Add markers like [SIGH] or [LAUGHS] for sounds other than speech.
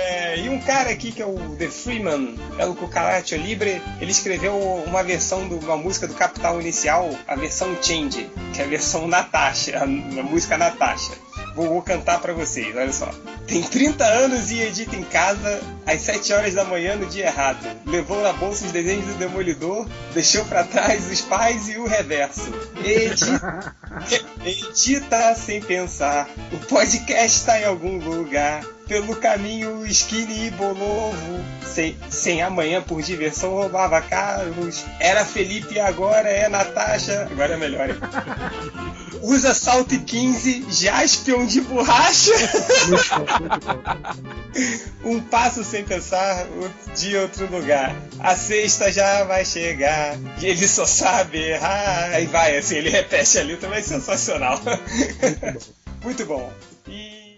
É, e um cara aqui que é o The Freeman, é o Cucaracho Libre, ele escreveu uma versão de uma música do Capital Inicial, a versão Change, que é a versão Natasha, a, a música Natasha. Vou, vou cantar para vocês, olha só. Tem 30 anos e edita em casa às 7 horas da manhã no dia errado. Levou na bolsa os desenhos do Demolidor, deixou para trás os pais e o reverso. Edita, [LAUGHS] edita sem pensar. O podcast tá em algum lugar. Pelo caminho skinny e bolovo. Sem, sem amanhã por diversão roubava carros. Era Felipe agora é Natasha. Agora é melhor, hein? [LAUGHS] Usa salto 15, jaspion de borracha. [LAUGHS] um passo sem pensar, dia outro lugar. A sexta já vai chegar. E ele só sabe errar. Aí vai, assim, ele repete ali também sensacional. [LAUGHS] Muito bom. E